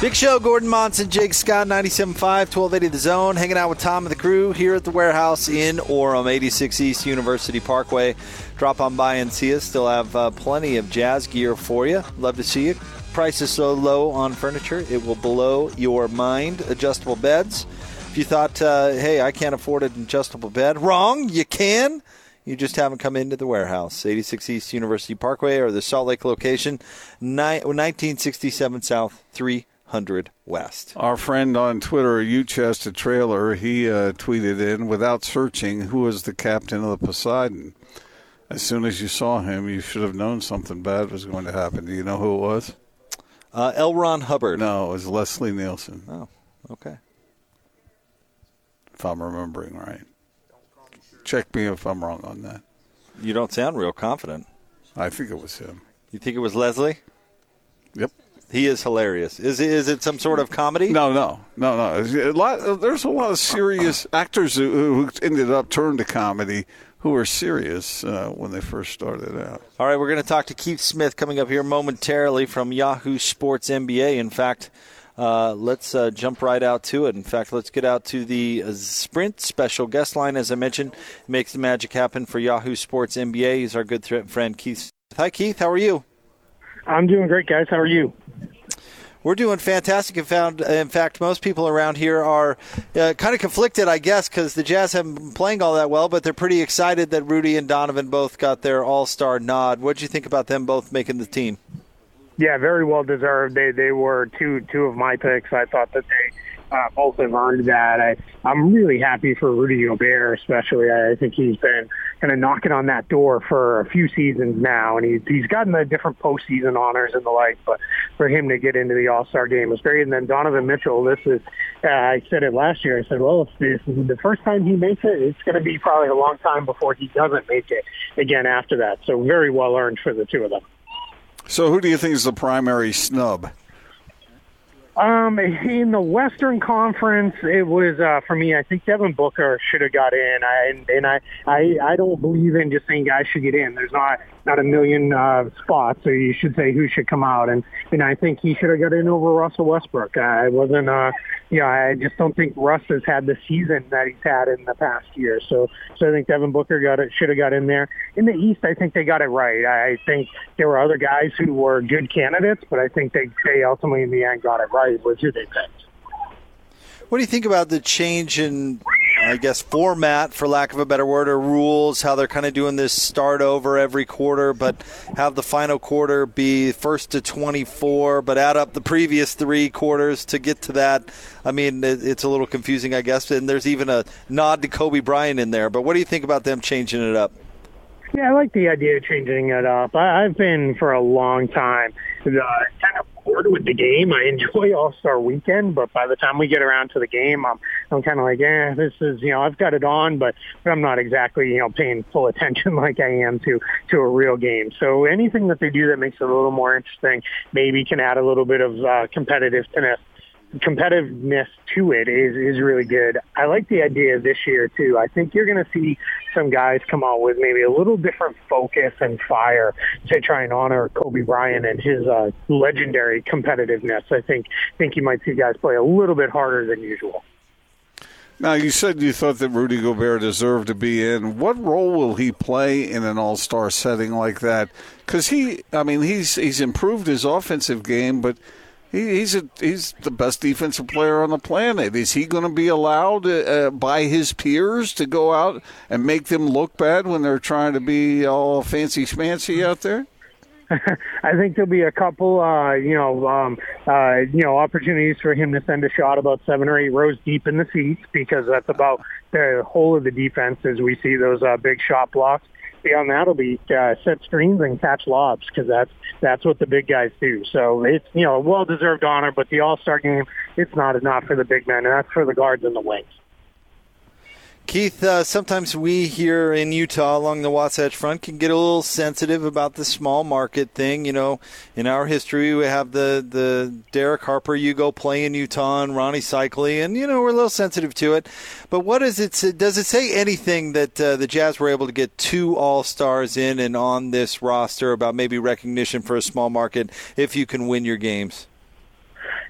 Big Show, Gordon Monson, Jake Scott, 97.5, 1280 The Zone, hanging out with Tom and the crew here at the warehouse in Orem, 86 East University Parkway. Drop on by and see us. Still have uh, plenty of jazz gear for you. Love to see you. Price is so low on furniture, it will blow your mind. Adjustable beds. If you thought, uh, hey, I can't afford an adjustable bed, wrong. You can. You just haven't come into the warehouse. 86 East University Parkway or the Salt Lake location, 1967 South, 3 hundred west. Our friend on Twitter, Uchester Trailer, he uh, tweeted in without searching who was the captain of the Poseidon. As soon as you saw him, you should have known something bad was going to happen. Do you know who it was? Uh, L. Ron Hubbard. No, it was Leslie Nielsen. Oh, okay. If I'm remembering right. Check me if I'm wrong on that. You don't sound real confident. I think it was him. You think it was Leslie? Yep. He is hilarious. Is it, is it some sort of comedy? No, no, no, no. A lot, there's a lot of serious actors who, who ended up turned to comedy who were serious uh, when they first started out. All right, we're going to talk to Keith Smith coming up here momentarily from Yahoo Sports NBA. In fact, uh, let's uh, jump right out to it. In fact, let's get out to the uh, Sprint special guest line. As I mentioned, makes the magic happen for Yahoo Sports NBA. He's our good friend Keith. Hi, Keith. How are you? I'm doing great, guys. How are you? We're doing fantastic. In, found, in fact, most people around here are uh, kind of conflicted, I guess, because the Jazz haven't been playing all that well, but they're pretty excited that Rudy and Donovan both got their All Star nod. What did you think about them both making the team? Yeah, very well deserved. They they were two two of my picks. I thought that they uh, both have earned that. I, I'm really happy for Rudy Gobert, especially. I, I think he's been kind of knocking on that door for a few seasons now, and he's he's gotten the different postseason honors and the like. But for him to get into the All Star game was great. And then Donovan Mitchell, this is uh, I said it last year. I said, well, if this is the first time he makes it, it's going to be probably a long time before he doesn't make it again after that. So very well earned for the two of them. So who do you think is the primary snub? Um, in the Western Conference, it was uh, for me. I think Devin Booker should have got in. I, and I, I, I don't believe in just saying guys should get in. There's not not a million uh, spots, so you should say who should come out. And and I think he should have got in over Russell Westbrook. I wasn't, uh, you know, I just don't think Russ has had the season that he's had in the past year. So so I think Devin Booker got it, should have got in there. In the East, I think they got it right. I think there were other guys who were good candidates, but I think they they ultimately in the end got it right. Was who they picked. What do you think about the change in I guess, format, for lack of a better word, or rules, how they're kind of doing this start over every quarter, but have the final quarter be first to 24, but add up the previous three quarters to get to that. I mean, it's a little confusing, I guess, and there's even a nod to Kobe Bryant in there. But what do you think about them changing it up? Yeah, I like the idea of changing it up. I, I've been for a long time uh, of bored with the game. I enjoy All Star Weekend, but by the time we get around to the game, I'm I'm kind of like, eh, this is you know I've got it on, but but I'm not exactly you know paying full attention like I am to to a real game. So anything that they do that makes it a little more interesting, maybe can add a little bit of uh, competitiveness competitiveness to it is is really good. I like the idea this year too. I think you're going to see some guys come out with maybe a little different focus and fire to try and honor Kobe Bryant and his uh, legendary competitiveness. I think think you might see guys play a little bit harder than usual. Now, you said you thought that Rudy Gobert deserved to be in. What role will he play in an all-star setting like that? Because he, I mean, he's he's improved his offensive game, but he, he's a, he's the best defensive player on the planet. Is he going to be allowed uh, by his peers to go out and make them look bad when they're trying to be all fancy schmancy out there? I think there'll be a couple, uh, you know, um, uh, you know, opportunities for him to send a shot about seven or eight rows deep in the seats because that's about the whole of the defense as we see those uh, big shot blocks beyond that it'll be uh, set screens and catch lobs because that's that's what the big guys do. So it's you know a well deserved honor, but the All Star game it's not enough for the big men, and that's for the guards and the wings. Keith, uh, sometimes we here in Utah along the Wasatch Front can get a little sensitive about the small market thing. You know, in our history, we have the, the Derek Harper, you go play in Utah, and Rony Seikaly, and, you know, we're a little sensitive to it. But what does it does it say anything that uh, the Jazz were able to get two All Stars in and on this roster about maybe recognition for a small market if you can win your games?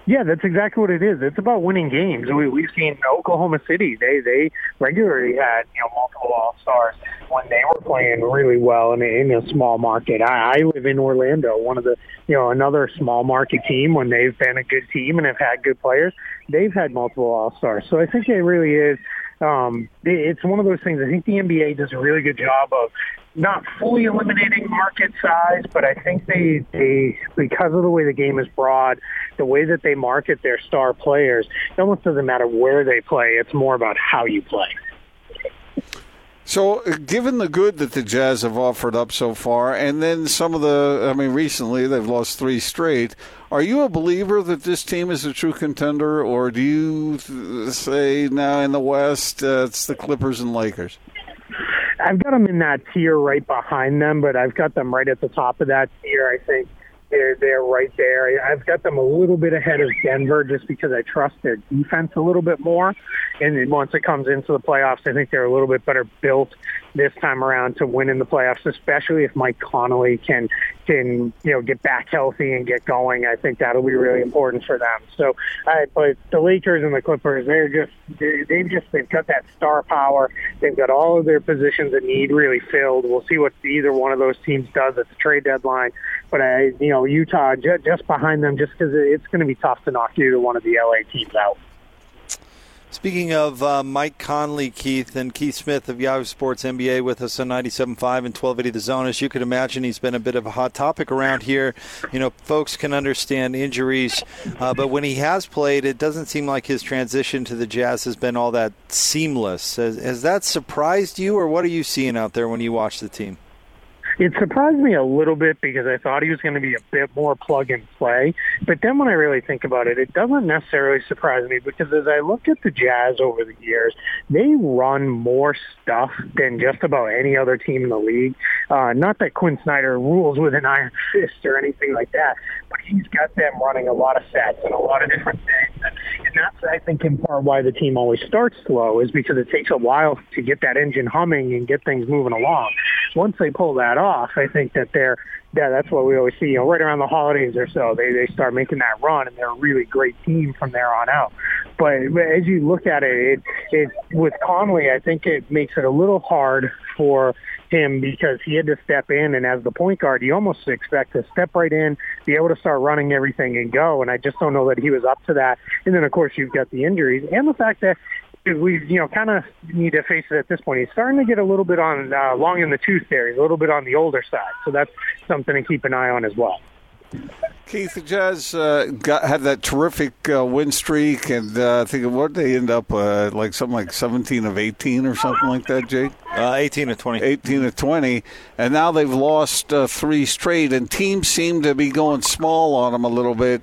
Yeah, that's exactly what it is. It's about winning games. We, we've seen Oklahoma City; they they regularly had you know multiple All Stars when they were playing really well in a, in a small market. I, I live in Orlando, one of the you know another small market team. When they've been a good team and have had good players, they've had multiple All Stars. So I think it really is um, it's one of those things. I think the NBA does a really good job of not fully eliminating market size, but I think they, they because of the way the game is broad, the way that they market their star players, it almost doesn't matter where they play. It's more about how you play. So, given the good that the Jazz have offered up so far, and then some of the, I mean, recently they've lost three straight, are you a believer that this team is a true contender, or do you say now in the West uh, it's the Clippers and Lakers? I've got them in that tier right behind them, but I've got them right at the top of that tier. I think they're they're right there. I've got them a little bit ahead of Denver just because I trust their defense a little bit more. And once it comes into the playoffs, I think they're a little bit better built this time around to win in the playoffs, especially if Mike Conley can can you know get back healthy and get going. I think that'll be really important for them. So, uh, but the Lakers and the Clippers, they're just they've just they've got that star power. They've got all of their positions that need really filled. We'll see what either one of those teams does at the trade deadline. But I, you know, Utah just behind them, just because it's going to be tough to knock either one of the LA teams out. Speaking of uh, Mike Conley, Keith, and Keith Smith of Yahoo Sports NBA with us on 97.5 and 1280 The Zone. As you could imagine, he's been a bit of a hot topic around here. You know, folks can understand injuries, uh, but when he has played, it doesn't seem like his transition to the Jazz has been all that seamless. Has, has that surprised you, or what are you seeing out there when you watch the team? It surprised me a little bit because I thought he was going to be a bit more plug and play. But then when I really think about it, it doesn't necessarily surprise me because as I look at the Jazz over the years, they run more stuff than just about any other team in the league. Uh, not that Quin Snyder rules with an iron fist or anything like that, but he's got them running a lot of sets and a lot of different things. And, that's, I think, in part why the team always starts slow is because it takes a while to get that engine humming and get things moving along. Once they pull that off, off. I think that they're yeah, that's what we always see. You know, right around the holidays or so, they they start making that run, and they're a really great team from there on out. But as you look at it, it, it with Conley, I think it makes it a little hard for him because he had to step in, and as the point guard, you almost expect to step right in, be able to start running everything and go. And I just don't know that he was up to that. And then of course you've got the injuries and the fact that we you know kind of need to face it at this point. He's starting to get a little bit on uh, long in the tooth there. He's a little bit on the older side, so that's something to keep an eye on as well. Keith, the Jazz uh, got, had that terrific uh, win streak, and uh, I think what they end up uh, like something like 17 of 18 or something like that, Jake. Uh, 18 of 20. 18 of 20, and now they've lost uh, three straight, and teams seem to be going small on them a little bit,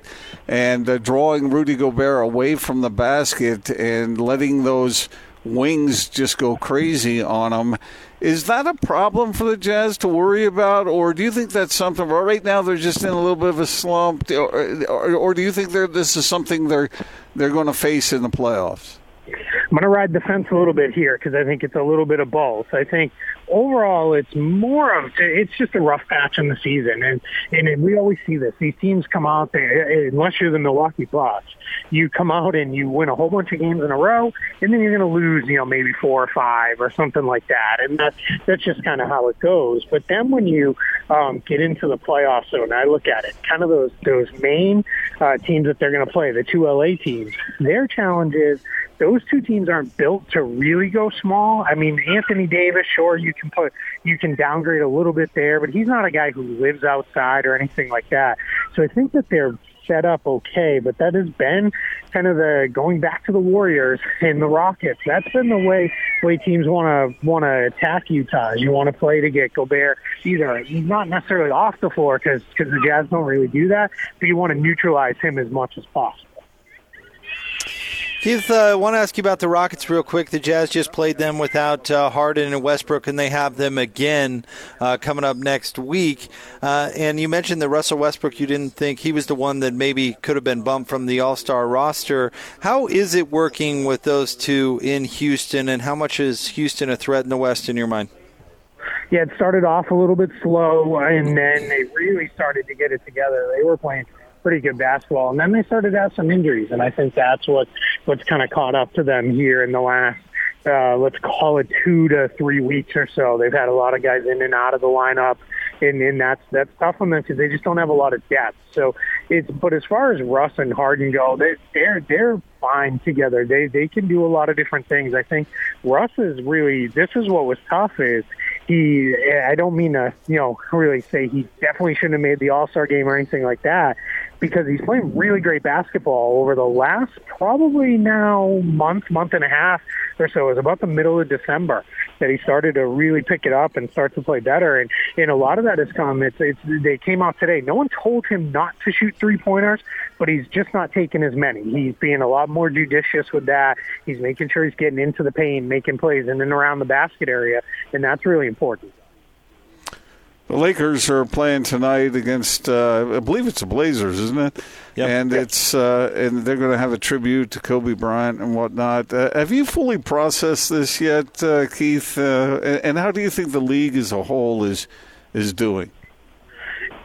and drawing Rudy Gobert away from the basket and letting those wings just go crazy on them. Is that a problem for the Jazz to worry about, or do you think that's something? Right now, they're just in a little bit of a slump, or, or, or do you think this is something they're they're going to face in the playoffs? I'm going to ride the fence a little bit here because I think it's a little bit of both. I think overall it's more of it's just a rough patch in the season, and and we always see this. These teams come out there unless you're the Milwaukee Bucks, you come out and you win a whole bunch of games in a row, and then you're going to lose, you know, maybe four or five or something like that, and that's that's just kind of how it goes. But then when you um, get into the playoffs, so I look at it, kind of those those main uh, teams that they're going to play, the two LA teams, their challenge is those two teams aren't built to really go small. I mean, Anthony Davis, sure, you can put, you can downgrade a little bit there, but he's not a guy who lives outside or anything like that. So I think that they're set up okay, but that has been kind of the going back to the Warriors and the Rockets. That's been the way way teams want to want to attack Utah. You want to play to get Gobert either He's not necessarily off the floor because because the Jazz don't really do that, but you want to neutralize him as much as possible. Keith, I uh, want to ask you about the Rockets real quick. The Jazz just played them without uh, Harden and Westbrook, and they have them again uh, coming up next week. Uh, and you mentioned that Russell Westbrook, you didn't think he was the one that maybe could have been bumped from the All Star roster. How is it working with those two in Houston, and how much is Houston a threat in the West in your mind? Yeah, it started off a little bit slow, and then they really started to get it together. They were playing pretty good basketball. And then they started to have some injuries, and I think that's what what's kind of caught up to them here in the last uh, let's call it two to three weeks or so. They've had a lot of guys in and out of the lineup, and, and that's that's tough on them because they just don't have a lot of depth. So it's but as far as Russ and Harden go, they, they're they're fine together. They they can do a lot of different things. I think Russ is really this is what was tough is he I don't mean to, you know, really say he definitely shouldn't have made the All Star game or anything like that because he's playing really great basketball over the last probably now month, month and a half or so. It was about the middle of December that he started to really pick it up and start to play better. And and a lot of that has come. It's it's they came out today. No one told him not to shoot three pointers, but he's just not taking as many. He's being a lot more judicious with that. He's making sure he's getting into the paint, making plays in and around the basket area, and that's really important. The Lakers are playing tonight against, uh, I believe it's the Blazers, isn't it? Yep. And yep. it's uh, and they're going to have a tribute to Kobe Bryant and whatnot. Uh, have you fully processed this yet, uh, Keith? Uh, and how do you think the league as a whole is is doing?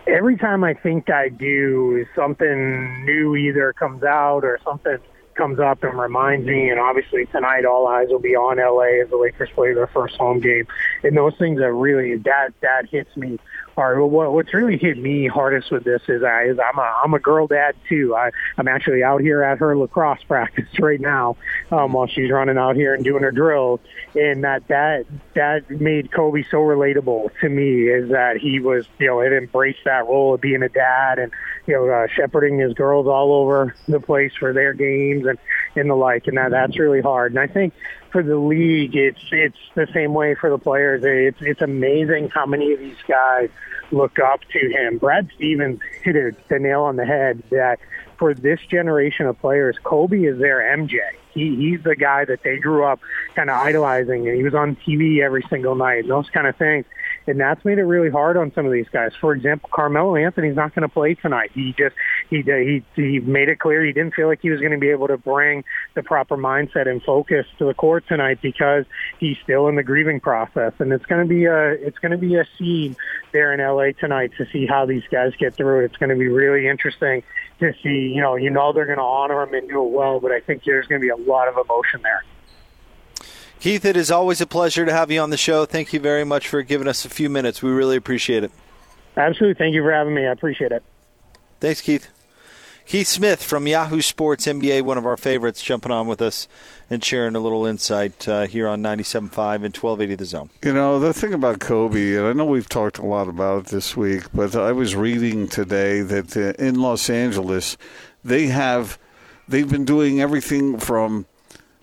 Every time I think I do, something new either comes out or something comes up and reminds me. And obviously tonight, all eyes will be on LA as the Lakers play their first home game. And those things that really that that hits me hard. What, what's really hit me hardest with this is I is I'm a I'm a girl dad too. I I'm actually out here at her lacrosse practice right now um, while she's running out here and doing her drills. And that that that made Kobe so relatable to me is that he was you know it embraced that role of being a dad and you know uh, shepherding his girls all over the place for their games and and the like. And that that's really hard. And I think for the league, it's it's the same way for the players. It's it's amazing how many of these guys look up to him. Brad Stevens hit it, the nail on the head that for this generation of players, Kobe is their MJ. He he's the guy that they grew up kind of idolizing, and he was on TV every single night, and those kind of things and that's made it really hard on some of these guys. For example, Carmelo Anthony's not going to play tonight. He just he he he made it clear he didn't feel like he was going to be able to bring the proper mindset and focus to the court tonight because he's still in the grieving process, and it's going to be a it's going to be a scene there in LA tonight to see how these guys get through it. It's going to be really interesting to see. You know, you know they're going to honor him and do it well, but I think there's going to be a lot of emotion there. Keith, it is always a pleasure to have you on the show. Thank you very much for giving us a few minutes. We really appreciate it. Absolutely. Thank you for having me. I appreciate it. Thanks, Keith. Keith Smith from Yahoo Sports NBA, one of our favorites, jumping on with us and sharing a little insight uh, here on 97.5 and 1280 The Zone. You know, the thing about Kobe, and I know we've talked a lot about it this week, but I was reading today that uh, in Los Angeles, they have, they've been doing everything from,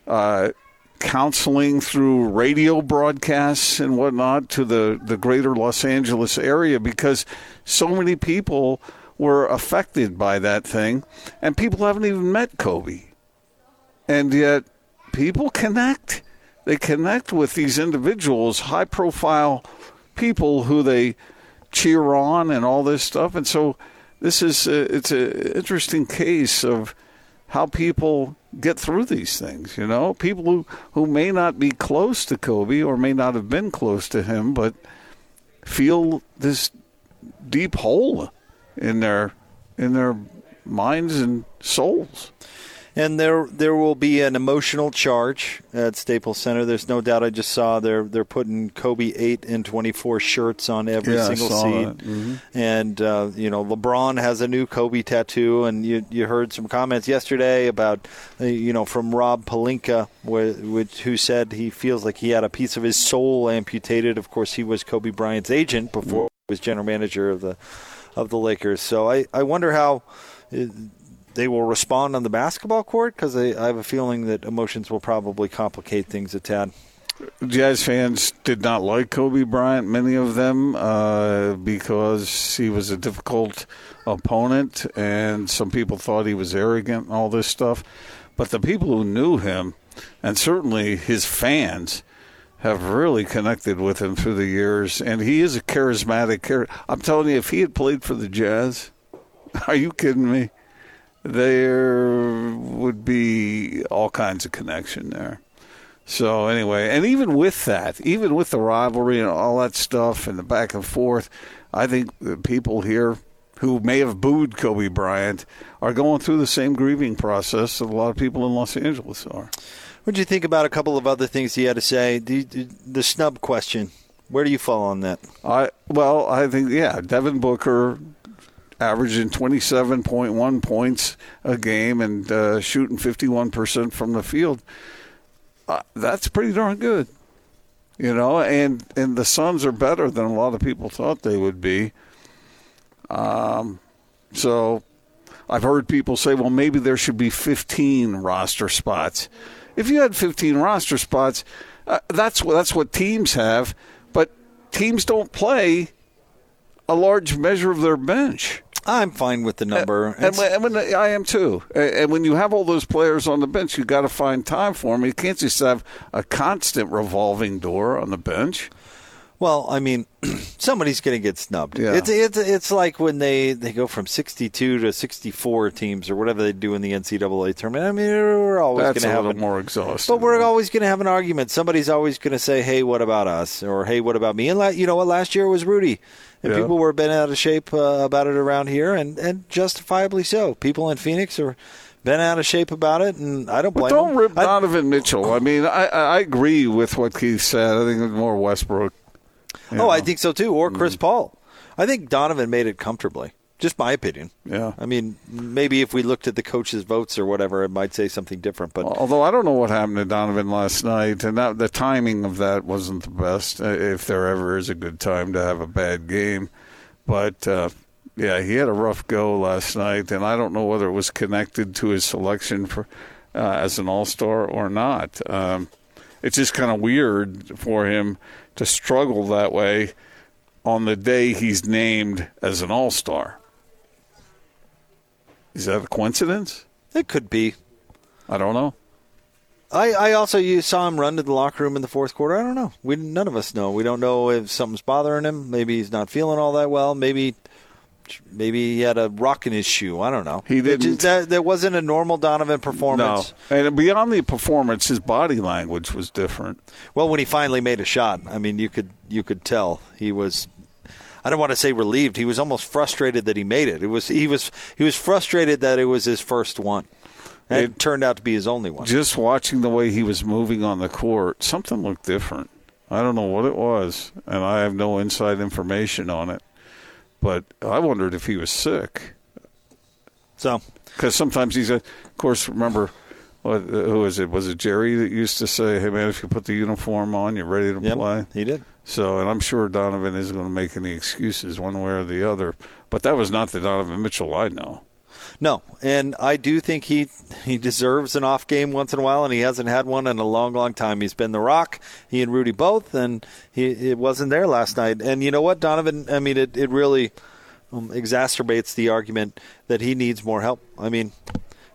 uh, counseling through radio broadcasts and whatnot to the, the greater Los Angeles area because so many people were affected by that thing, and people haven't even met Kobe. And yet, people connect. They connect with these individuals, high profile people who they cheer on and all this stuff. And so, this is uh, a, it's an interesting case of how people get through these things. You know, people who who may not be close to Kobe or may not have been close to him, but feel this deep hole in their in their minds and souls. And there there will be an emotional charge at Staples Center. There's no doubt. I just saw they're they're putting Kobe eight and twenty four shirts on every yeah, single seat. Mm-hmm. And uh, you know LeBron has a new Kobe tattoo. And you you heard some comments yesterday about uh, you know from Rob Pelinka, which, who said he feels like he had a piece of his soul amputated. Of course, he was Kobe Bryant's agent before he was general manager of the of the Lakers. So I I wonder how. They will respond on the basketball court because I, have a feeling that emotions will probably complicate things a tad. Jazz fans did not like Kobe Bryant, many of them, uh, because he was a difficult opponent, and some people thought he was arrogant and all this stuff. but the people who knew him, and certainly his fans, have really connected with him through the years. And he is a charismatic. char- I'm telling you, if he had played for the Jazz, are you kidding me? There would be all kinds of connection there. So anyway, and even with that, even with the rivalry and all that stuff and the back and forth, I think the people here who may have booed Kobe Bryant are going through the same grieving process that a lot of people in Los Angeles are. What do you think about a couple of other things he had to say? The, the snub question. Where do you fall on that? I well, I think yeah, Devin Booker averaging twenty seven point one points a game and uh, shooting fifty one percent from the field. Uh, that's pretty darn good, you know. And and the Suns are better than a lot of people thought they would be. Um, so I've heard people say, well, maybe there should be fifteen roster spots. If you had fifteen roster spots, uh, that's that's what teams have, but teams don't play a large measure of their bench. I'm fine with the number. And, when, and when uh, I am too. And and when you have all those players on the bench, you've got to find time for them. You can't just have a constant revolving door on the bench. Well, I mean, somebody's going to get snubbed. Yeah. It's it's it's like when they, they go from 62 to 64 teams or whatever they do in the NCAA tournament. I mean, we're always going to a have little an- more exhausting. But we're always going to have an argument. Somebody's always going to say, "Hey, what about us?" or "Hey, what about me?" And la- you know what? Last year was Rudy, and Yeah. people were bent out of shape uh, about it around here, and and justifiably so. People in Phoenix are bent out of shape about it, and I don't But blame don't them. rip I- Donovan Mitchell. I mean, I, I agree with what Keith said. I think it's more Westbrook. Oh, I think so too. Or Chris Mm. Paul. I think Donovan made it comfortably. Just my opinion. Yeah. I mean, maybe if we looked at the coaches' votes or whatever, it might say something different. But Although I don't know what happened to Donovan last night, and that, the timing of that wasn't the best. uh, If there ever is a good time to have a bad game, but uh, yeah, he had a rough go last night, and I don't know whether it was connected to his selection for uh, as an All Star or not. Um, it's just kind of weird for him to struggle that way on the day he's named as an All Star. Is that a coincidence? it could be. I don't know. I, I also you saw him run to the locker room in the fourth quarter. I don't know. We none of us know. We don't know if something's bothering him. Maybe he's not feeling all that well. Maybe maybe he had a rock in his shoe. I don't know. He didn't- that, that wasn't a normal Donovan performance. No, performance. and beyond the performance, his body language was different. Well, when he finally made a shot, I mean, you could you could tell he was. I don't want to say relieved. He was almost frustrated that he made it. It was he was he was frustrated that it was his first one. And it, It- turned out to be his only one. Just watching the way he was moving on the court, something looked different. I don't know what it was, and I have no inside information on it. But I wondered if he was sick So because sometimes he's. A, of course, remember. What, who is it? Was it Jerry that used to say, "Hey man, if you put the uniform on, you're ready to yep, play"? he did. So, and I'm sure Donovan isn't going to make any excuses one way or the other. But that was not the Donovan Mitchell I know. No, and I do think he he deserves an off game once in a while, and he hasn't had one in a long, long time. He's been the rock, he and Rudy both, and he it wasn't there last night. And you know what, Donovan? I mean, it it really um, exacerbates the argument that he needs more help. I mean,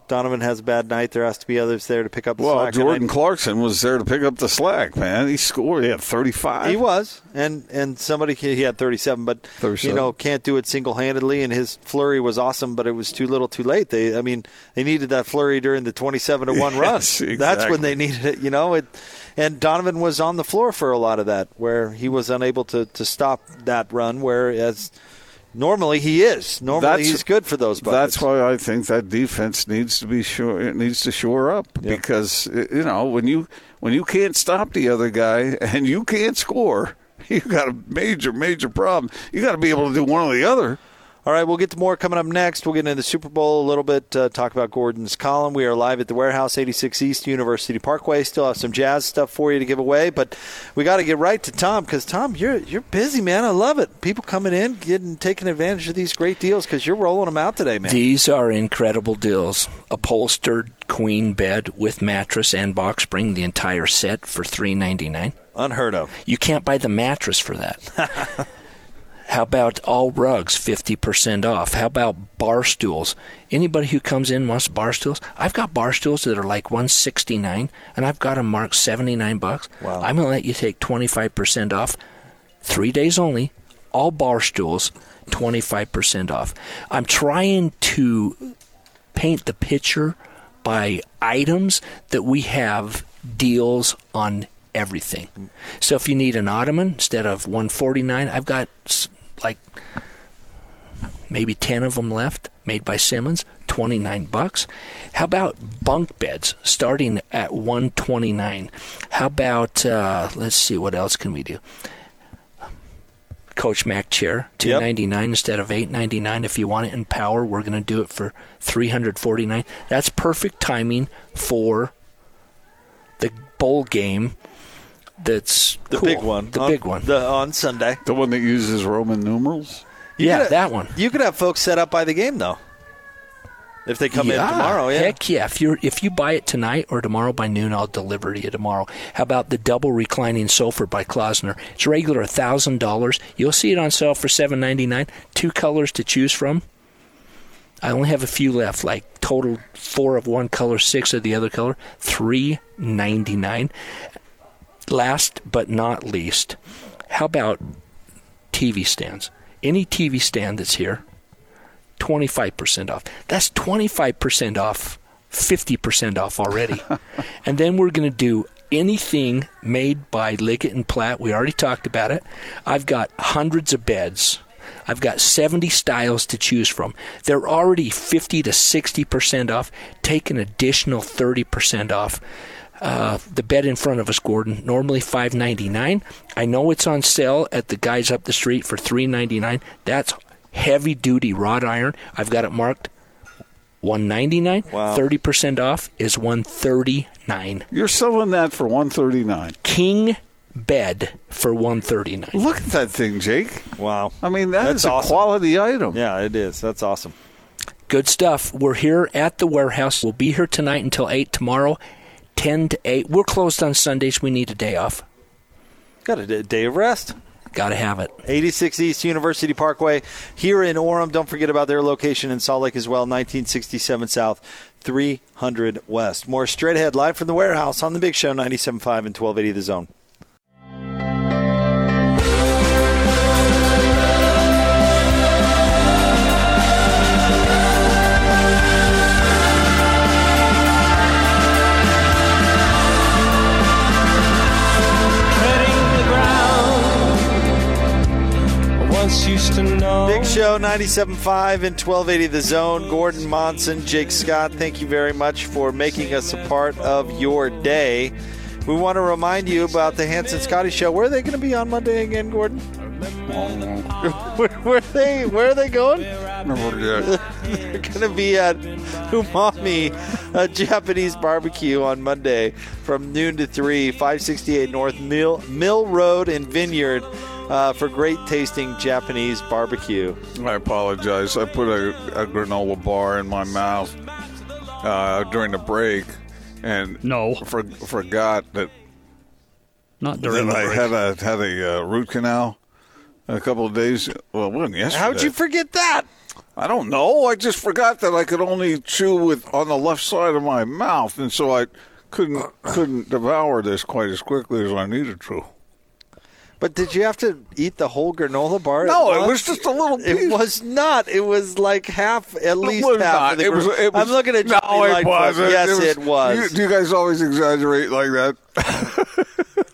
Donovan has a bad night. There has to be others there to pick up the Well, slack. And Jordan Clarkson was there to pick up the slack, man. He scored. He had 35. He was, and and somebody he had 37, but 37. you know can't do it single handedly. And his flurry was awesome, but it was too little, too late. They, I mean, they needed that flurry during the 27 to one run. Yes, That's when they needed it. You know, it. And Donovan was on the floor for a lot of that, where he was unable to to stop that run. Whereas normally he is. Normally That's- he's good for those buckets. That's why I think that defense needs to be sure. It needs to shore up Yeah. because you know when you when you can't stop the other guy and you can't score, you got a major major problem. You got to be able to do one or the other. All right, we'll get to more coming up next. We'll get into the Super Bowl a little bit, uh, talk about Gordon's column. We are live at the warehouse, 86 East University Parkway. Still have some jazz stuff for you to give away, but we got to get right to Tom because Tom, you're you're busy, man. I love it. People coming in, getting taking advantage of these great deals because you're rolling them out today, man. These are incredible deals. Upholstered queen bed with mattress and box spring, the entire set for three ninety nine. Unheard of. You can't buy the mattress for that. How about all rugs, 50% off? How about bar stools? Anybody who comes in wants bar stools? I've got bar stools that are like 169 and I've got them marked 79 bucks. Wow. I'm going to let you take 25% off. 3 days only. All bar stools 25% off. I'm trying to paint the picture by items that we have deals on everything. So if you need an ottoman instead of 149, I've got like maybe 10 of them left made by Simmons, 29 bucks. How about bunk beds starting at 129? How about uh, let's see what else can we do? Coach Mac chair, 299 Yep. instead of eight ninety nine. If you want it in power, we're going to do it for three hundred forty nine. That's perfect timing for the bowl game. That's The cool. big one. The on, big one. The, on Sunday. The one that uses Roman numerals? yeah, could- that one. You could have folks set up by the game though. If they come yeah. in tomorrow, yeah. Heck yeah! If you if you buy it tonight or tomorrow by noon, I'll deliver to you tomorrow. How about the double reclining sofa by Klaussner? It's regular thousand dollars. You'll see it on sale for seven ninety nine. Two colors to choose from. I only have a few left. Like total four of one color, six of the other color. Three ninety nine. Last but not least, how about TV stands? Any TV stand that's here, 25% off. That's 25% off, 50% off already. and then we're going to do anything made by Leggett and Platt. We already talked about it. I've got hundreds of beds. I've got 70 styles to choose from. They're already 50 to 60% off. Take an additional 30% off. Uh, the bed in front of us, Gordon, normally five ninety nine. I know it's on sale at the guys up the street for three ninety nine. That's heavy duty wrought iron. I've got it marked one ninety nine. Wow. Thirty percent off is one thirty nine. You're selling that for 139 King bed for one thirty nine. Look at that thing, Jake. Wow. I mean, that That's is a awesome. quality item. Yeah, it is. That's awesome. Good stuff. We're here at the warehouse. We'll be here tonight until eight tomorrow. Ten to eight. We're closed on Sundays. We need a day off. Got a day of rest. Got to have it. 86 East University Parkway here in Orem. Don't forget about their location in Salt Lake as well, 1967 South, 300 West. More straight ahead live from the warehouse on the Big Show, 97.5 and 1280 The Zone. Show 97.5 and 1280 The Zone. Gordon Monson, Jake Scott, thank you very much for making us a part of your day. We want to remind you about the Hanson Scotty Show. Where are they going to be on Monday again, Gordon? where, where are they? Where are they going? They're going to be at Umami a Japanese barbecue on Monday from noon to 3, 568 North Mill, Mill Road in Vineyard uh, for great tasting Japanese barbecue. I apologize. I put a, a granola bar in my mouth uh, during the break and No. for, forgot that, Not that during the I break. had a had a uh, root canal a couple of days. Well, it wasn't yesterday. How'd you forget that? I don't know. I just forgot that I could only chew with on the left side of my mouth, and so I couldn't couldn't devour this quite as quickly as I needed to. But did you have to eat the whole granola bar? No, it was just a little It was not. It was like half, at least was half. not. Of the It was- it was- I'm looking at no, Johnny it wasn't. Yes, it was. You, do you guys always exaggerate like that?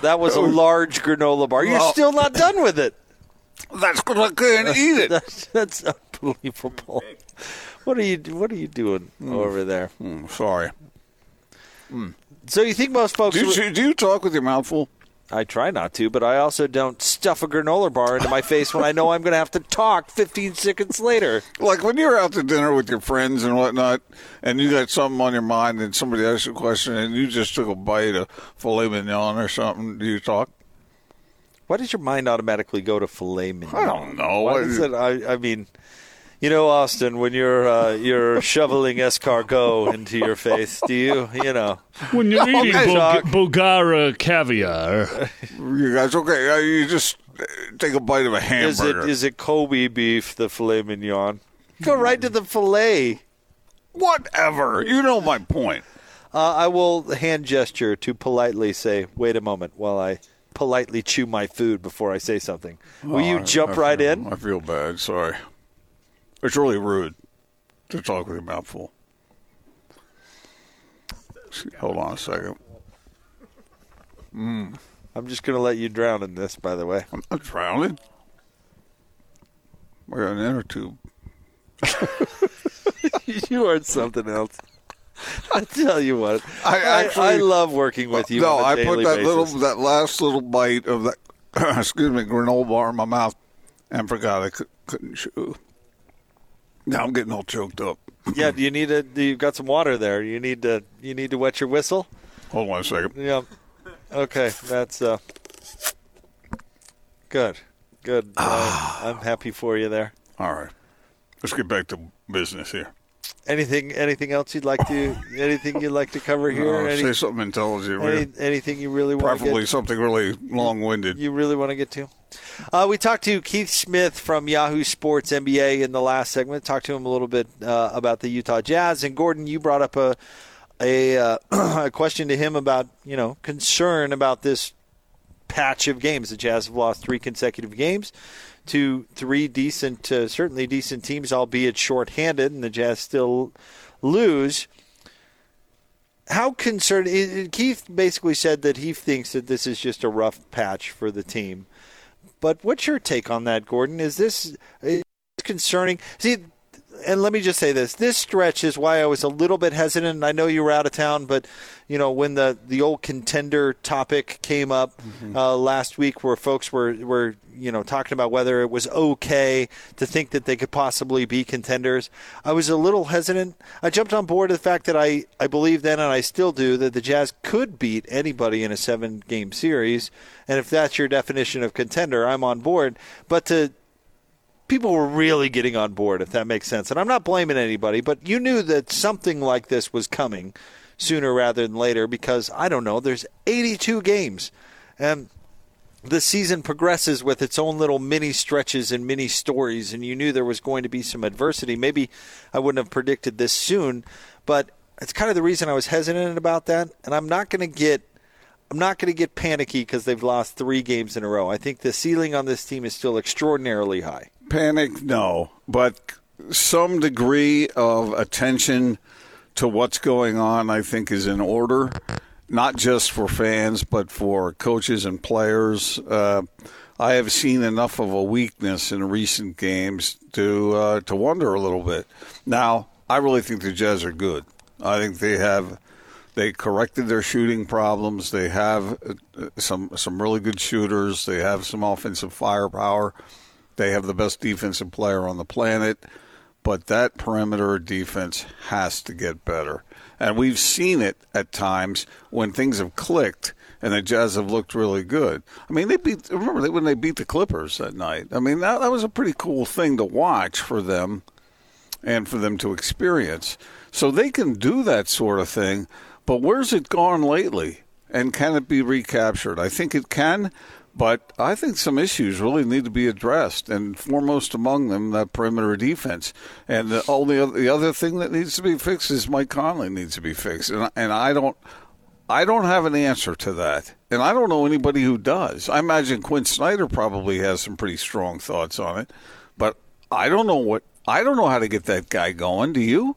that was a large granola bar. You're Well- still not done with it. That's because I can't eat it. That's, that's unbelievable. What are you? What are you doing over there? Mm, sorry. So you think most folks? Do you, do you talk with your mouth full? I try not to, but I also don't stuff a granola bar into my face when I know I'm going to have to talk 15 seconds later. Like when you're out to dinner with your friends and whatnot, and you got something on your mind, and somebody asks you a question, and you just took a bite of filet mignon or something. Do you talk? Why does your mind automatically go to filet mignon? I don't know. Why is it? I, I mean, You know, Austin, when you're uh, you're shoveling escargot into your face, do you? You know, When you're eating Okay, Bul- Bulgara caviar, You guys okay? Uh, You just uh, take a bite of a is it hamburger. is it Kobe beef, the filet mignon? Go right to the filet. Whatever. You know my point. Uh, I will hand gesture to politely say, "Wait a moment," while I politely chew my food before I say something. Will you Oh, I- jump I right feel- in? I feel bad. Sorry. It's really rude to talk with your mouth full. Hold on a second. Mm. I'm just going to let you drown in this, by the way. I'm not drowning. I got an inner tube. you are something else. I tell you what, I I, actually- I love working with you. no, I put that basis. little, that last little bite of that, excuse me, granola bar in my mouth, and forgot I could, couldn't chew. Now I'm getting all choked up. Yeah, do you need a? You've got some water there. You need to. You need to wet your whistle. Hold on a second. Yeah. Okay, that's uh. Good, good. Uh, I'm happy for you there. All right, let's get back to business here. Anything? Anything else you'd like to? anything you'd like to cover here? Uh, Any- say something intelligent. any, anything you really want to Preferably get? something really long-winded. You really want to get to? Uh, we talked to Keith Smith from Yahoo Sports NBA in the last segment. Talked to him a little bit uh, about the Utah Jazz. And Gordon, you brought up a a, uh, a question to him about you know concern about this patch of games. The Jazz have lost three consecutive games to three decent, uh, certainly decent teams, albeit shorthanded, and the Jazz still lose. How concerned? Keith basically said that he thinks that this is just a rough patch for the team. But what's your take on that, Gordon? Is this is concerning? See, and let me just say this: this stretch is why I was a little bit hesitant. I know you were out of town, but you know when the the old contender topic came up uh, last week, where folks were were you know talking about whether it was okay to think that they could possibly be contenders, I was a little hesitant. I jumped on board the fact that I I believe then, and I still do, that the Jazz could beat anybody in a seven game series, and if that's your definition of contender, I'm on board. But to people were really getting on board, if that makes sense. And I'm not blaming anybody, but you knew that something like this was coming sooner rather than later because, I don't know, there's 82 games. And the season progresses with its own little mini stretches and mini stories, and you knew there was going to be some adversity. Maybe I wouldn't have predicted this soon, but it's kind of the reason I was hesitant about that. And I'm not going to get. I'm not going to get panicky because they've lost three games in a row. I think the ceiling on this team is still extraordinarily high. Panic, no, but some degree of attention to what's going on, I think, is in order. Not just for fans, but for coaches and players. Uh, I have seen enough of a weakness in recent games to uh, to wonder a little bit. Now, I really think the Jazz are good. I think they have they corrected their shooting problems. They have uh, some some really good shooters. They have some offensive firepower. They have the best defensive player on the planet, but that perimeter defense has to get better. And we've seen it at times when things have clicked and the Jazz have looked really good. I mean, they beat. Remember when they beat the Clippers that night? I mean, that, that was a pretty cool thing to watch for them and for them to experience. So they can do that sort of thing, but where's it gone lately? And can it be recaptured? I think it can, but I think some issues really need to be addressed, and foremost among them, that perimeter defense. And the only other, the other thing that needs to be fixed is Mike Conley needs to be fixed, and and I don't. I don't have an answer to that, and I don't know anybody who does. I imagine Quin Snyder probably has some pretty strong thoughts on it, but I don't know what I don't know how to get that guy going. Do you?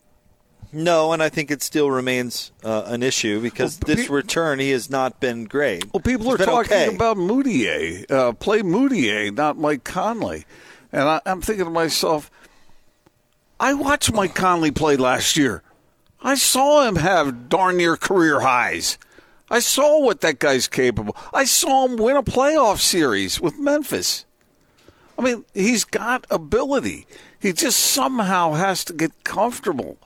No, and I think it still remains uh, an issue because Well, this pe- return he has not been great. Well, people He's are talking okay. about Mudiay. Uh, play Mudiay, not Mike Conley. And I, I'm thinking to myself, I watched Mike Conley play last year. I saw him have darn near career highs. I saw what that guy's capable. I saw him win a playoff series with Memphis. I mean, he's got ability. He just somehow has to get comfortable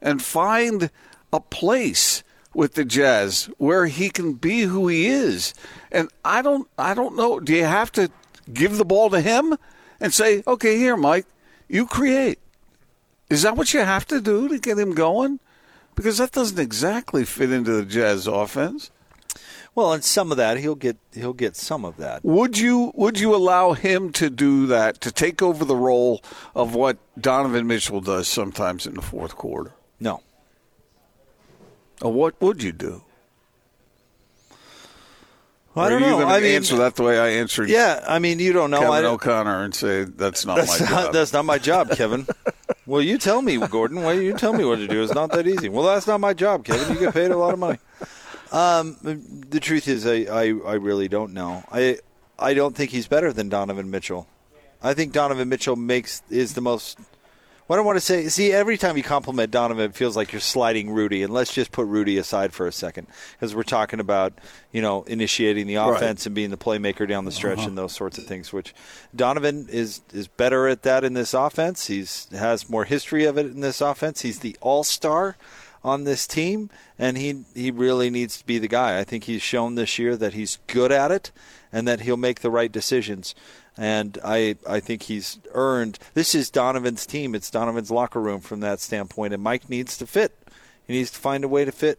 and find a place with the Jazz where he can be who he is. And I don't I don't know, do you have to give the ball to him and say, "Okay, here, Mike, you create. Is that what you have to do to get him going? Because that doesn't exactly fit into the Jazz offense. Well, and some of that he'll get he'll get some of that. Would you would you allow him to do that to take over the role of what Donovan Mitchell does sometimes in the fourth quarter? No. Or what would you do? Well, I don't are you know. I mean, answer that the way I answered yeah. I mean, you don't know. Kevin I don't- O'Connor and say that's not That's my not, job. that's not my job, Kevin. well, you tell me, Gordon. Well, you tell me what to do. It's not that easy. Well, that's not my job, Kevin. You get paid a lot of money. Um, the truth is, I, I, I really don't know. I I don't think he's better than Donovan Mitchell. I think Donovan Mitchell makes is the most. What I want to say, see, every time you compliment Donovan, it feels like you're sliding Rudy. And let's just put Rudy aside for a second, because we're talking about, you know, initiating the Right. offense and being the playmaker down the stretch uh-huh. and those sorts of things. Which Donovan is is better at that in this offense. He's has more history of it in this offense. He's the all star on this team, and he he really needs to be the guy. I think he's shown this year that he's good at it, and that he'll make the right decisions. And I I think he's earned. This is Donovan's team. It's Donovan's locker room from that standpoint, and Mike needs to fit. He needs to find a way to fit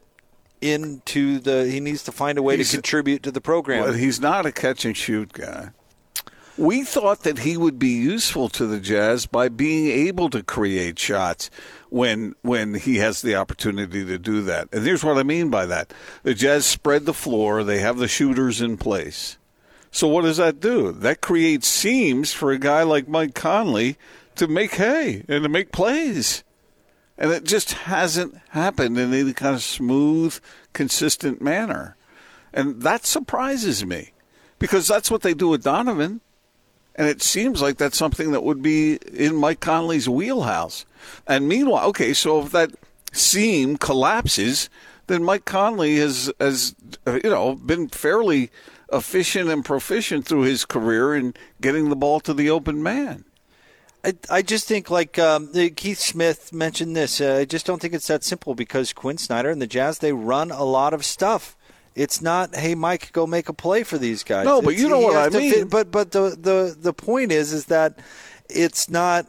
into the. He needs to find a way He's- to contribute to the program. But he's not a catch and shoot guy. We thought that he would be useful to the Jazz by being able to create shots when when he has the opportunity to do that. And here's what I mean by that. The Jazz spread the floor, they have the shooters in place. So what does that do? That creates seams for a guy like Mike Conley to make hay and to make plays. And it just hasn't happened in any kind of smooth, consistent manner. And that surprises me because that's what they do with Donovan. And it seems like that's something that would be in Mike Conley's wheelhouse. And meanwhile, okay, so if that seam collapses, then Mike Conley has, has uh, you know, been fairly efficient and proficient through his career in getting the ball to the open man. I, I just think like um, Keith Smith mentioned this. Uh, I just don't think it's that simple because Quin Snyder and the Jazz they run a lot of stuff. It's not, hey Mike, go make a play for these guys. No, but It's- you know what I mean. but but the the the point is is that it's not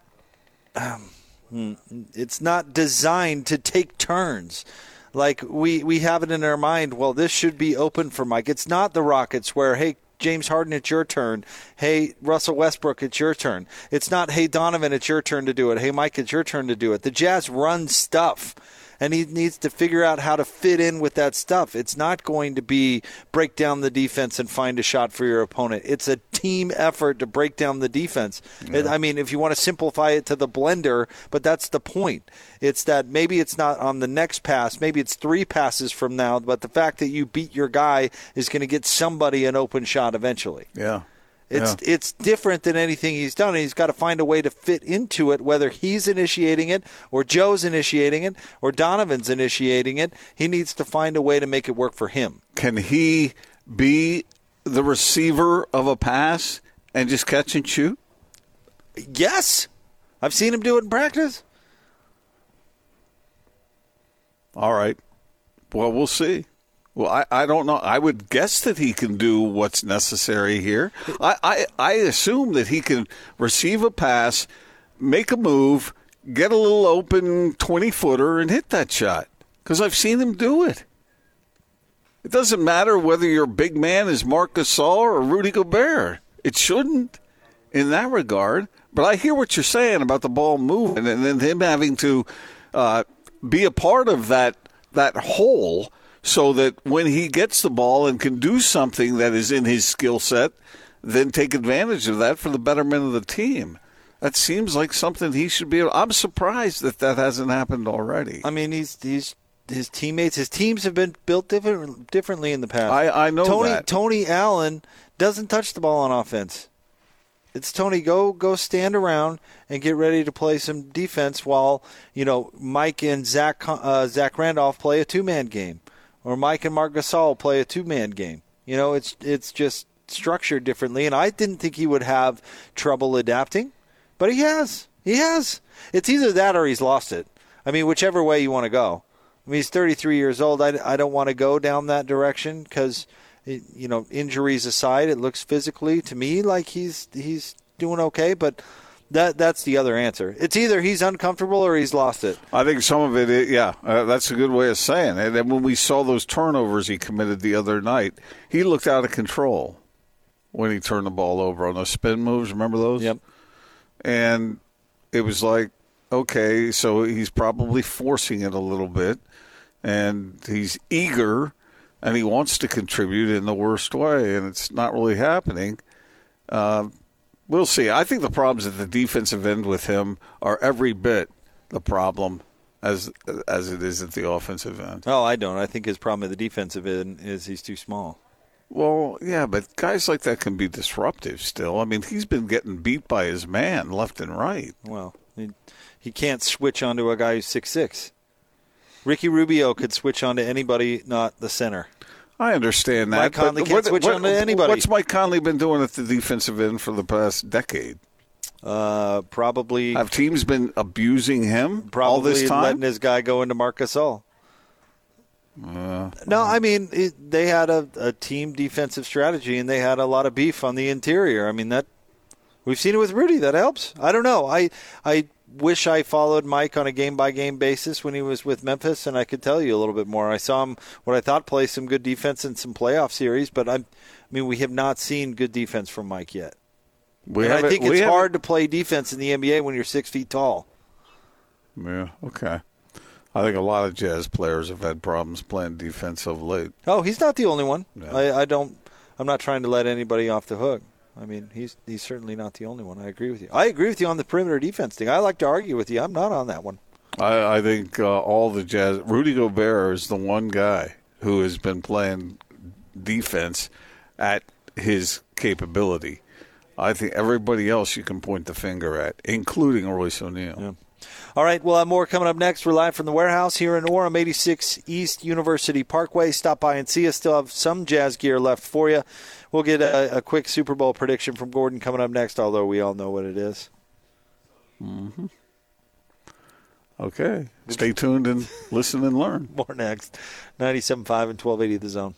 um, hmm, it's not designed to take turns. Like we we have it in our mind. Well, this should be open for Mike. It's not the Rockets where hey. James Harden, it's your turn. Hey, Russell Westbrook, it's your turn. It's not, hey, Donovan, it's your turn to do it. Hey, Mike, it's your turn to do it. The Jazz run stuff, and he needs to figure out how to fit in with that stuff. It's not going to be break down the defense and find a shot for your opponent. It's a team effort to break down the defense. It- I mean, if you want to simplify it to the blender, but that's the point. It's that maybe it's not on the next pass, maybe it's three passes from now, but the fact that you beat your guy is going to get somebody an open shot eventually. Yeah. It's it's different than anything he's done. and He's got to find a way to fit into it, whether he's initiating it or Joe's initiating it or Donovan's initiating it. He needs to find a way to make it work for him. Can he be the receiver of a pass and just catch and shoot? Yes, I've seen him do it in practice. All right. Well, we'll see. Well, I, I don't know. I would guess that he can do what's necessary here. I, I, I assume that he can receive a pass, make a move, get a little open 20 footer, and hit that shot. Because I've seen him do it. It doesn't matter whether your big man is Marc Gasol or Rudy Gobert. It shouldn't in that regard. But I hear what you're saying about the ball moving and then him having to uh, be a part of that that hole so that when he gets the ball and can do something that is in his skill set, then take advantage of that for the betterment of the team. That seems like something he should be. Able, I'm surprised that that hasn't happened already. I mean, he's he's his teammates, his teams have been built different, differently in the past. I- I know Tony that. Tony Allen doesn't touch the ball on offense. It's Tony go go stand around and get ready to play some defense while you know Mike and Zach uh, Zach Randolph play a two man game, or Mike and Marc Gasol play a two man game. You know, it's it's just structured differently, and I didn't think he would have trouble adapting, but he has. He has. It's either that or he's lost it. I mean, whichever way you want to go. I mean, he's 33 years old. I, I don't want to go down that direction because, you know, injuries aside, it looks physically to me like he's he's doing okay. But That that's the other answer. It's either he's uncomfortable or he's lost it. I think some of it, yeah, uh, that's a good way of saying it. And when we saw those turnovers he committed the other night, he looked out of control when he turned the ball over on those spin moves. Remember those? Yep. And it was like, okay, so he's probably forcing it a little bit, and he's eager, and he wants to contribute in the worst way, and it's not really happening. Uh, we'll see. I think the problems at the defensive end with him are every bit the problem as as it is at the offensive end. Oh, I don't. I think his problem at the defensive end is he's too small. Well, yeah, but guys like that can be disruptive still. I mean, he's been getting beat by his man left and right. Well, he, he can't switch onto a guy who's six six. Ricky Rubio could switch onto anybody, not the center. I understand that. Mike Conley can't switch on to anybody. What's Mike Conley been doing at the defensive end for the past decade? Uh, probably Have teams been abusing him probably all this time? letting his guy go into Marc Gasol. Uh, No, I mean it, they had a, a team defensive strategy, and they had a lot of beef on the interior. I mean that we've seen it with Rudy. That helps. I don't know. I I wish I followed Mike on a game by game basis when he was with Memphis, and I could tell you a little bit more. I saw him what I thought play some good defense in some playoff series, but I, I mean we have not seen good defense from Mike yet. we and I think it's hard to play defense in the NBA when you're six feet tall. Yeah, okay. I think a lot of jazz players have had problems playing defense of late. Oh, he's not the only one. I, I don't. I'm not trying to let anybody off the hook. I mean, he's he's certainly not the only one. I agree with you. I agree with you on the perimeter defense thing. I like to argue with you. I'm not on that one. I, I think uh, all the jazz. Rudy Gobert is the one guy who has been playing defense at his capability. I think everybody else you can point the finger at, including Royce O'Neal. All right, we'll have more coming up next. We're live from the warehouse here in Orem, 86 East University Parkway. Stop by and see us. Still have some jazz gear left for you. We'll get a, a quick Super Bowl prediction from Gordon coming up next, although we all know what it is. Mm-hmm. Okay, stay tuned and listen and learn. More next. 97.5 and 1280 The Zone.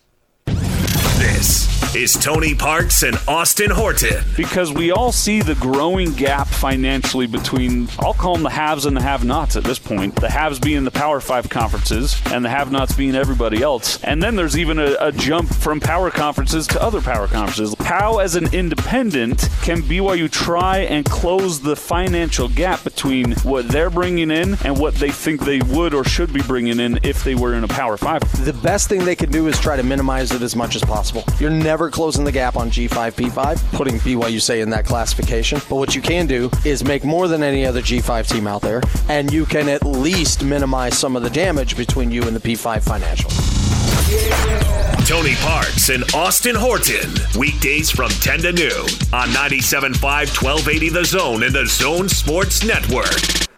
This is Tony Parks and Austin Horton. Because we all see the growing gap financially between, I'll call them the haves and the have nots at this point. The haves being the Power Five conferences, and the have nots being everybody else. And then there's even a, a jump from power conferences to other power conferences. How, as an independent, can BYU try and close the financial gap between what they're bringing in and what they think they would or should be bringing in if they were in a Power Five? The best thing they can do is try to minimize it as much as possible. You're never closing the gap on G5, P5, putting BYU say in that classification. But what you can do is make more than any other G5 team out there, and you can at least minimize some of the damage between you and the P5 financial. Tony Parks and Austin Horton. Weekdays from 10 to noon on 97.5 1280 The Zone and The Zone Sports Network.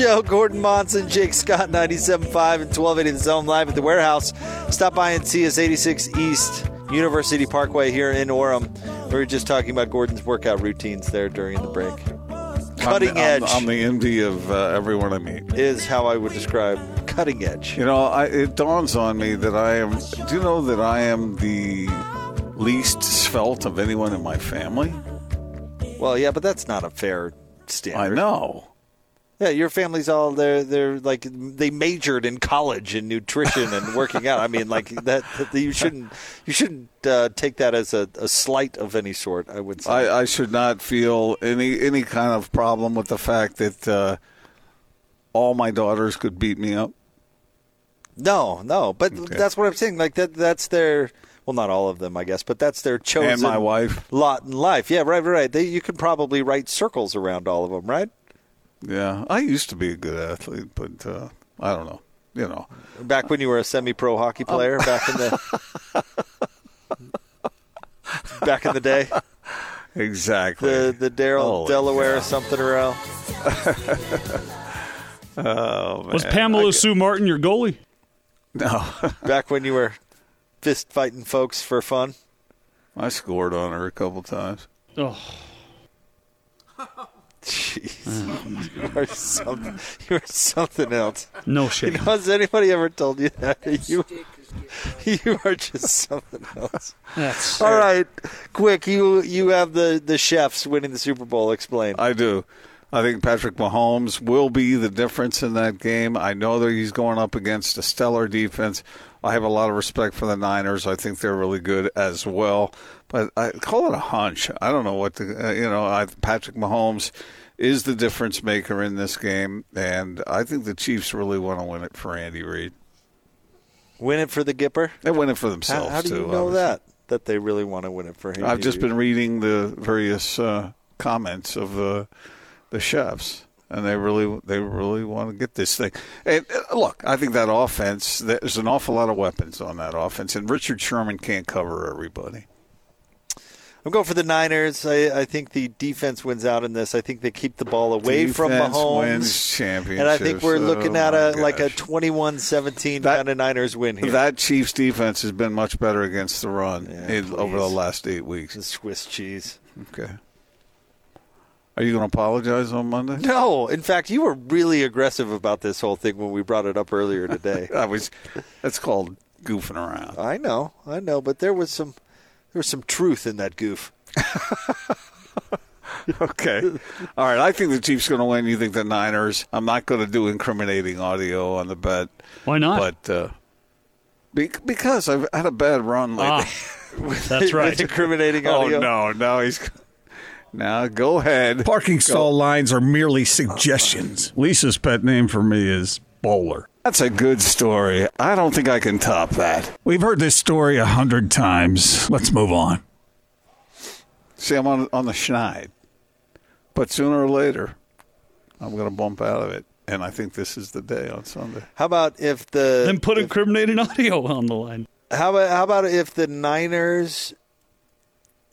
Show. Gordon Monson, Jake Scott, 97.5 and 1280 The Zone live at the warehouse. Stop by and see us 86 East University Parkway here in Orem. We were just talking about Gordon's workout routines there during the break. Cutting I'm, edge I'm, I'm the envy of uh, everyone I meet. is how I would describe cutting edge. You know, I, it dawns on me that I am. Do you know that I am the least svelte of anyone in my family? Well, yeah, but that's not a fair statement I know. Yeah, your family's all they're they're like they majored in college in nutrition and working out. I mean, like that, that you shouldn't you shouldn't uh, take that as a, a slight of any sort. I would say. I, I should not feel any any kind of problem with the fact that uh, all my daughters could beat me up. no, no, but that's what I'm saying. Like that that's their well, not all of them, I guess, but that's their chosen And my wife. lot in life. Yeah, right, right. They, you can probably write circles around all of them, right? Yeah, I used to be a good athlete, but uh, I don't know. You know, Back when you were a semi-pro hockey player, back in the back in the day, exactly. the the Daryl Delaware cow. something around. oh, Was man. Pamela Sue Martin your goalie? No, back when you were fist fighting folks for fun. I scored on her a couple times. Oh, Jeez, you are something. You are something else. no You know, has anybody ever told you that? You, you are just something else. That's All right, quick. You you have the the chefs winning the Super Bowl. Explain. I do. I think Patrick Mahomes will be the difference in that game. I know that he's going up against a stellar defense. I have a lot of respect for the Niners. I think they're really good as well. But I call it a hunch. I don't know what the uh, you know. I, Patrick Mahomes is the difference maker in this game, and I think the Chiefs really want to win it for Andy Reid. Win it for the Gipper. They win it for themselves how do you too. know obviously. that? That they really want to win it for him. I've just been reading the various uh, comments of the the chefs, and they really they really want to get this thing. And uh, look, I think that offense. There's an awful lot of weapons on that offense, and Richard Sherman can't cover everybody. I'm going for the Niners. I, I think the defense wins out in this. I think they keep the ball away from Mahomes. championships. And I think we're looking Oh, at a my like a 21-17 That- kind of Niners win here. That Chiefs defense has been much better against the run in, over the last eight weeks. the Swiss cheese. Okay. Are you going to apologize on Monday? No, in fact, you were really aggressive about this whole thing when we brought it up earlier today. I was. That's called goofing around. I know, I know, but there was some there was some truth in that goof. Okay. All right. I think the Chiefs going to win. You think the Niners? I'm not going to do incriminating audio on the bet. Why not? But uh, be- because I've had a bad run lately. Ah, that's right. With incriminating audio. oh no! Now he's. Now go ahead. Parking stall lines are merely suggestions. Lisa's pet name for me is Bowler. That's a good story. I don't think I can top that. We've heard this story a hundred times. Let's move on. See, I'm on on the schneid, but sooner or later, I'm going to bump out of it, and I think this is the day on Sunday. How about if the Then put if- incriminating audio on the line. How about how about if the Niners?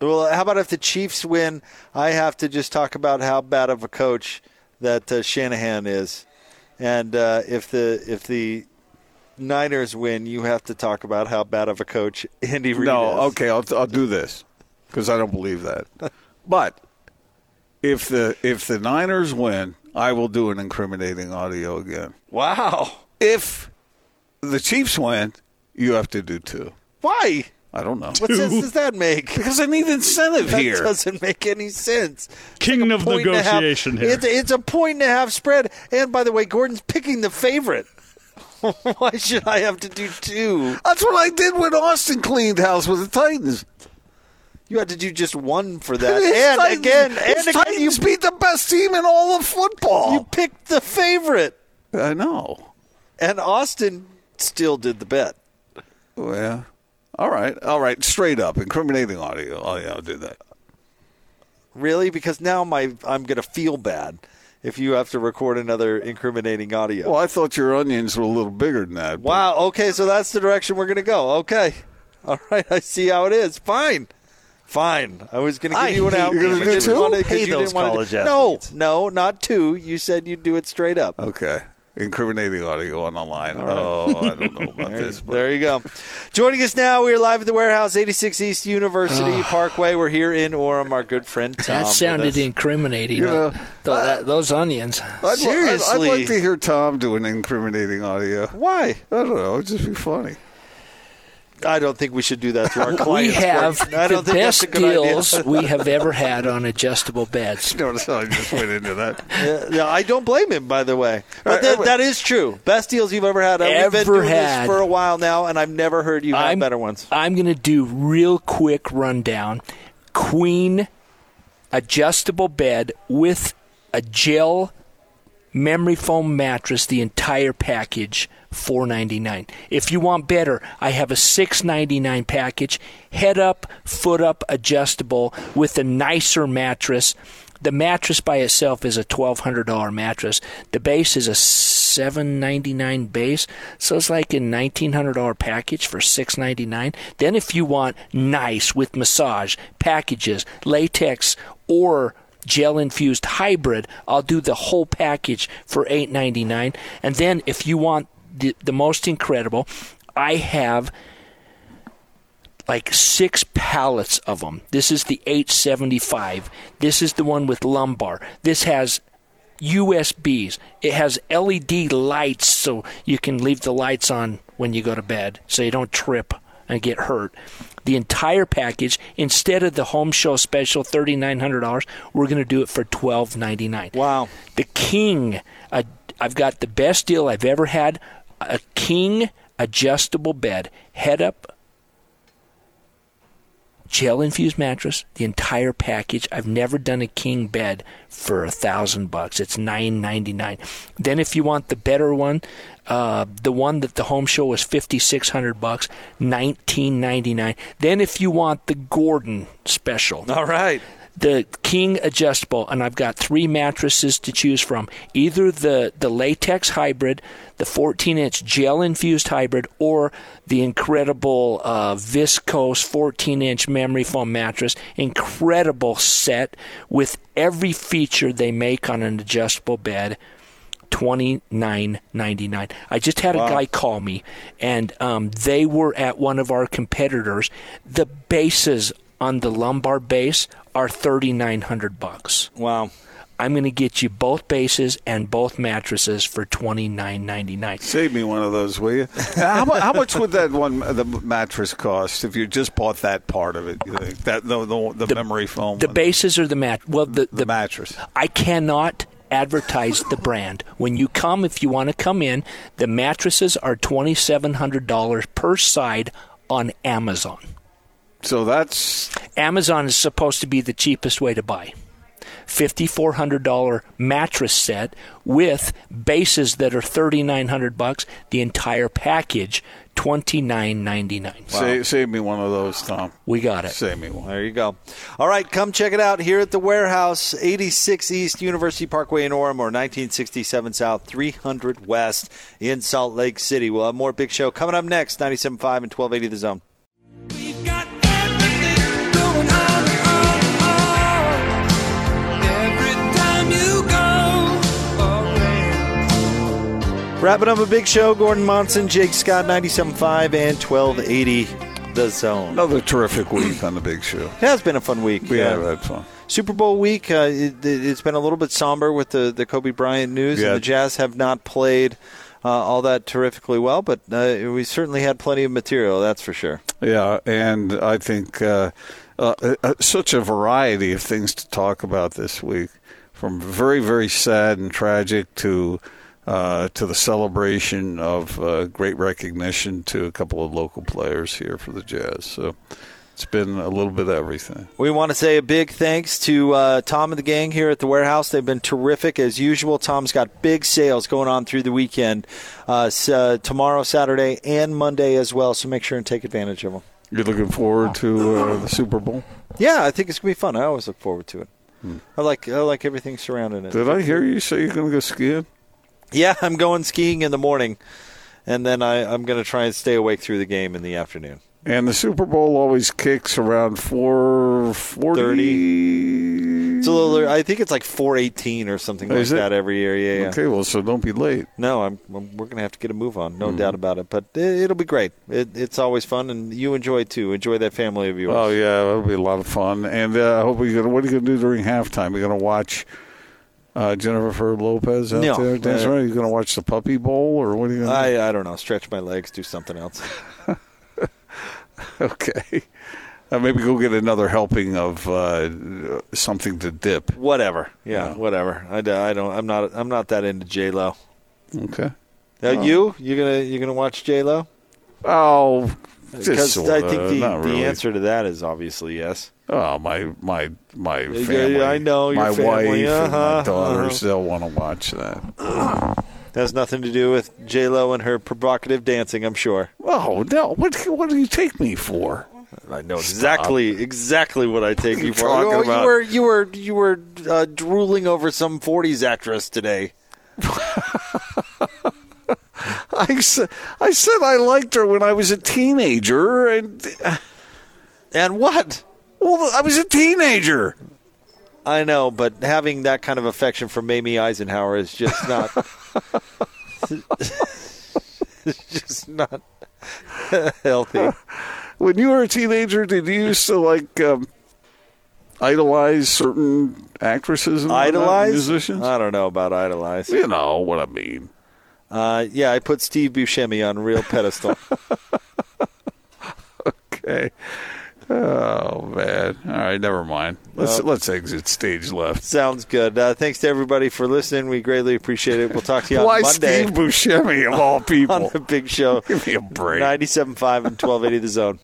Well, how about if the Chiefs win? I have to just talk about how bad of a coach that uh, Shanahan is, and uh, if the if the Niners win, you have to talk about how bad of a coach Andy Reid No, is. okay, I'll, I'll do this because I don't believe that. but if the if the Niners win, I will do an incriminating audio again. Wow. If the Chiefs win, you have to do two. Why? I don't know What sense does that make? because I need incentive That here. doesn't make any sense. King of Point and a half- negotiation here. It's, it's a point and a half spread. And by the way, Gordon's picking the favorite. Why should I have to do two? That's what I did when Austin cleaned house with the Titans. You had to do just one for that. His and Titans- again, and again, you, beat the best team in all of football. you picked the favorite. I know. And Austin still did the bet. Well, all right, all right. Straight up, incriminating audio. Oh yeah, I'll do that. Really? Because now my I'm going to feel bad if you have to record another incriminating audio. Well, I thought your onions were a little bigger than that. but- Wow. Okay, so that's the direction we're going to go. Okay. All right. I see how it is. Fine. Fine. I was going to give I you an out. you. but You're gonna do didn't two? wanna- 'cause Pay you those didn't wanna do- college No, no, not two. You said you'd do it straight up. Okay. Incriminating audio on the line. Oh, I don't know about There, this. But there you go. Joining us now, we are live at the warehouse, 86 East University Parkway. We're here in Orem. Our good friend Tom. That sounded incriminating. You know, Th- that- those onions. I'd, li- I'd- Seriously. I'd, like to hear Tom do an incriminating audio. Why? I don't know. It'd just be funny. I don't think we should do that to our clients. We have Gordon. I the don't think that's best a good deals we have ever had on adjustable beds. Notice how I just went into that. Yeah, yeah, I don't blame him, by the way. But that, that is true. Best deals you've ever had. We've been Ever doing had. this for a while now, and I've never heard you have I'm- better ones. I'm going to do real quick rundown. Queen adjustable bed with a gel memory foam mattress, the entire package, four ninety nine. If you want better, I have a six ninety nine package, head up, foot up, adjustable with a nicer mattress. The mattress by itself is a twelve hundred dollar mattress. The base is a seven ninety nine base, so it's like a nineteen hundred dollar package for six ninety nine. Then if you want nice with massage packages, latex or gel infused hybrid, I'll do the whole package for eight ninety nine. And then if you want the, the most incredible, I have like six pallets of them. This is the 875. This is the one with lumbar. This has USBs. It has LED lights so you can leave the lights on when you go to bed so you don't trip and get hurt. The entire package, instead of the home show special $3,900, we're going to do it for 1,299. Wow. The King, uh, I've got the best deal I've ever had a King adjustable bed, head up, gel infused mattress, the entire package. I've never done a king bed for a thousand bucks. It's nine ninety nine. Then if you want the better one, uh, the one that the home show was fifty six hundred bucks, nineteen ninety nine. Then if you want the Gordon special, All right. The King adjustable, and I've got three mattresses to choose from. Either the, the latex hybrid, the 14 inch gel infused hybrid, or the incredible uh, viscose 14 inch memory foam mattress. Incredible set with every feature they make on an adjustable bed. Twenty nine ninety nine. I just had a guy call me, and um, they were at one of our competitors. The bases on the lumbar base are thirty nine hundred bucks. Wow. I'm going to get you both bases and both mattresses for twenty nine ninety nine. Save me one of those, will you? how, mu- how much would that one, the mattress, cost if you just bought that part of it? You think that the the, the, memory foam, The one? bases or the mat? Well, the, the mattress. I cannot advertise the brand. When you come, if you want to come in, the mattresses are twenty seven hundred dollars per side on Amazon. So that's Amazon is supposed to be the cheapest way to buy. $5400 mattress set with bases that are 3900 bucks the entire package 29.99 save, save me one of those, Tom. we got it Save me one. There you go. All right, come check it out here at the warehouse, 86 East University Parkway in Orem, or 1967 South, 300 West in Salt Lake City. We'll have more Big Show coming up next, 97.5 and 1280 The Zone. Wrapping up a big show, Gordon Monson, Jake Scott, 97.5 and 1280 The Zone. Another terrific week on the Big Show. It has been a fun week. We Yeah. have had fun. Super Bowl week, uh, it, it's been a little bit somber with the, the Kobe Bryant news, Yeah. and the Jazz have not played uh, all that terrifically well, but uh, we certainly had plenty of material, that's for sure. Yeah, and I think uh, uh, uh, such a variety of things to talk about this week, from very very sad and tragic to uh, to the celebration of uh, great recognition to a couple of local players here for the Jazz. So it's been a little bit of everything. We want to say a big thanks to uh, Tom and the gang here at the warehouse. They've been terrific as usual. Tom's got big sales going on through the weekend, uh, s- uh, tomorrow, Saturday, and Monday as well. So make sure and take advantage of them. You're looking forward to uh, the Super Bowl? Yeah, I think it's gonna be fun. I always look forward to it. I like I like everything surrounding it. Did I hear you say you're going to go skiing? Yeah, I'm going skiing in the morning, and then I, I'm going to try and stay awake through the game in the afternoon. And the Super Bowl always kicks around four forty. It's a little. I think it's like 418 or something like it? that every year. Yeah, yeah. Okay, well, so don't be late. No, I'm, I'm- we're going to have to get a move on. No doubt about it. But it, it'll be great. It, it's always fun, and you enjoy it too. Enjoy that family of yours. Oh yeah, that'll be a lot of fun. And uh, I hope we gonna. What are you gonna do during halftime? You're gonna watch uh, Jennifer Lopez out No, there dancing uh, around? Are you gonna watch the Puppy Bowl or what are you gonna? I I don't know. Stretch my legs. Do something else. Okay, uh, maybe go get another helping of uh, something to dip. whatever. Yeah, whatever. I, I don't. I'm not. I'm not that into J Lo. Okay. Uh, you you gonna you gonna watch J Lo? Oh, Because I think the, the really. answer to that is obviously yes. Oh, my my my Yeah, family. I know, your my family, wife and my uh-huh, daughters. uh-huh. They'll want to watch that. has nothing to do with J Lo and her provocative dancing. I'm sure. Oh no! What what do you take me for? I know exactly exactly what I take you for. talking Oh, about? you were you were you were uh, drooling over some '40s actress today. I said, I said I liked her when I was a teenager, and And what? Well, I was a teenager. I know, but having that kind of affection for Mamie Eisenhower is just not. it's just not healthy. when you were a teenager, did you used to like um, idolize certain actresses and Idolize musicians? I don't know about idolize. you know what I mean. Uh, yeah, I put Steve Buscemi on a real pedestal. Okay. Oh man. All right, never mind. Let's Well- let's exit stage left. Sounds good. Uh, thanks to everybody for listening. We greatly appreciate it. We'll talk to you on Why Monday Steve Buscemi of all people? on the big show. Give me a break. 97.5 and 1280 The Zone.